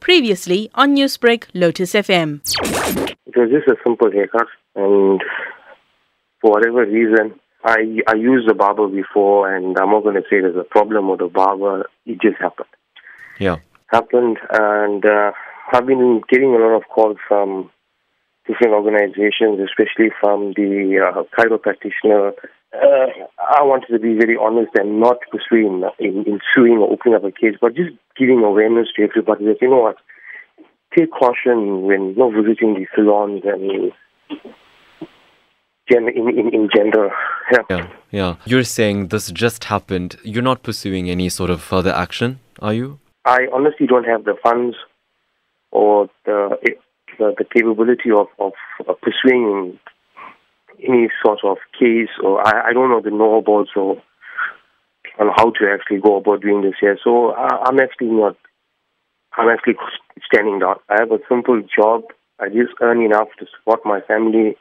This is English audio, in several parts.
Previously on Newsbreak, Lotus FM. It was just a simple haircut, and for whatever reason, I I used the barber before, and I'm not going to say there's a problem with the barber. It just happened. Yeah. Happened, and uh, I've been getting a lot of calls from different organizations, especially from the uh, chiropractitioner. Uh, I wanted to be very honest and not pursuing in, in suing or opening up a case, but just giving awareness to everybody that you know what, take caution when you know, visiting the salons and gen- in, in, in general. Yeah. Yeah. Yeah. You're saying this just happened. You're not pursuing any sort of further action, are you? I honestly don't have the funds or the eh, the, the capability of, of pursuing any sort of case, or I, I don't know the know-about or on how to actually go about doing this here. So I, I'm actually not. I'm actually standing down. I have a simple job. I just earn enough to support my family,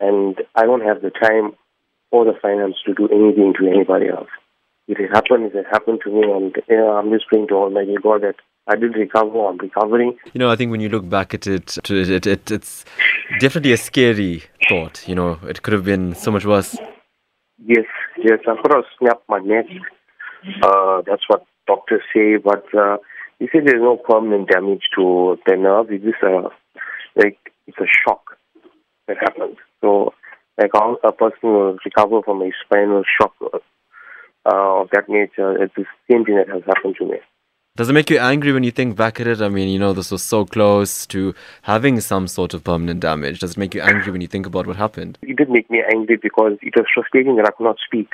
and I don't have the time or the finance to do anything to anybody else. If it happened, if it happened to me, and you know, I'm just praying to Almighty God that I did recover. I'm recovering. You know, I think when you look back at it, it, it, it, it's definitely a scary thought. You know, it could have been so much worse. Yes, yes. I could have snapped my neck. Uh, that's what doctors say, but uh, he said there's no permanent damage to the nerve. It's just a like it's a shock that happens. So, like a person will recover from a spinal shock uh, of that nature, it's the same thing that has happened to me. Does it make you angry when you think back at it? I mean, you know, this was so close to having some sort of permanent damage. Does it make you angry when you think about what happened? It did make me angry because it was frustrating that I could not speak.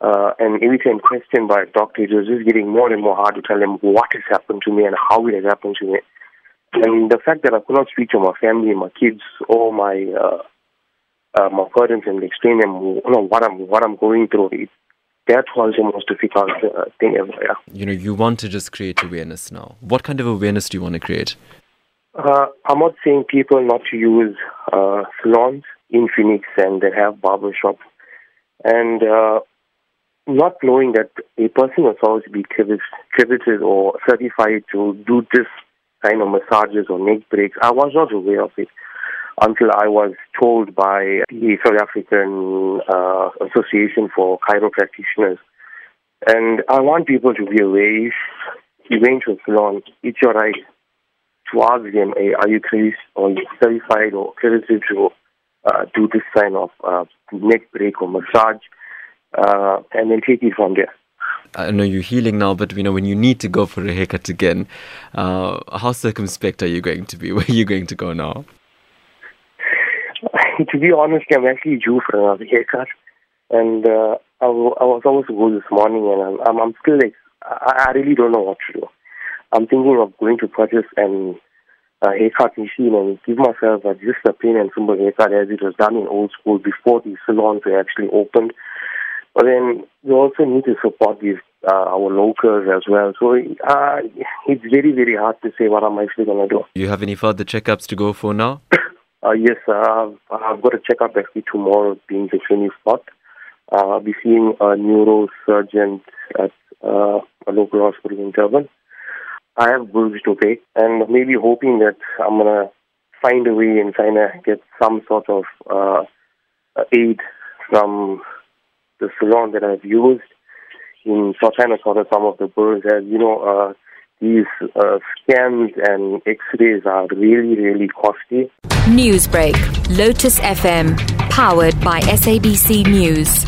Uh, and every time questioned by a doctor, it was just getting more and more hard to tell them what has happened to me and how it has happened to me. And the fact that I could not speak to my family, my kids, or my uh, uh, my parents and explain them you know, what I'm what I'm going through, it, that was the most difficult uh, thing ever. Yeah. You know, you want to just create awareness now. What kind of awareness do you want to create? Uh, I'm not saying people not to use uh, salons in Phoenix and they have barber shops. And uh, not knowing that a person was supposed to be credited or certified to do this kind of massages or neck breaks, I was not aware of it until I was told by the South African uh, Association for Chiropractitioners. And I want people to be aware if you went to a salon, it's your right to ask them, hey, are you crazy or certified or accredited to uh, do this kind of uh, neck break or massage, uh, and then take it from there. I know you're healing now, but you know when you need to go for a haircut again, uh, how circumspect are you going to be? Where are you going to go now? to be honest, I'm actually due for another haircut, and uh, I, w- I was supposed to go this morning, and I'm, I'm, I'm still like, I, I really don't know what to do. I'm thinking of going to purchase an a haircut machine and give myself a, just a plain and simple haircut as it was done in old school before the salons were actually opened. But then we also need to support these uh, our locals as well. So uh, it's very very hard to say what I'm actually going to do. do. You have any further checkups to go for now? Uh, yes, uh, I've got a checkup actually tomorrow, being the 24th. Uh, I'll be seeing a neurosurgeon at uh, a local hospital in Durban. I have bills to pay, and maybe hoping that I'm gonna find a way and kind of get some sort of uh, aid from the salon that I've used in trying to sort of some of the bills. As you know, uh, these uh, scans and X-rays are really, really costly. Newsbreak, Lotus FM, powered by SABC News.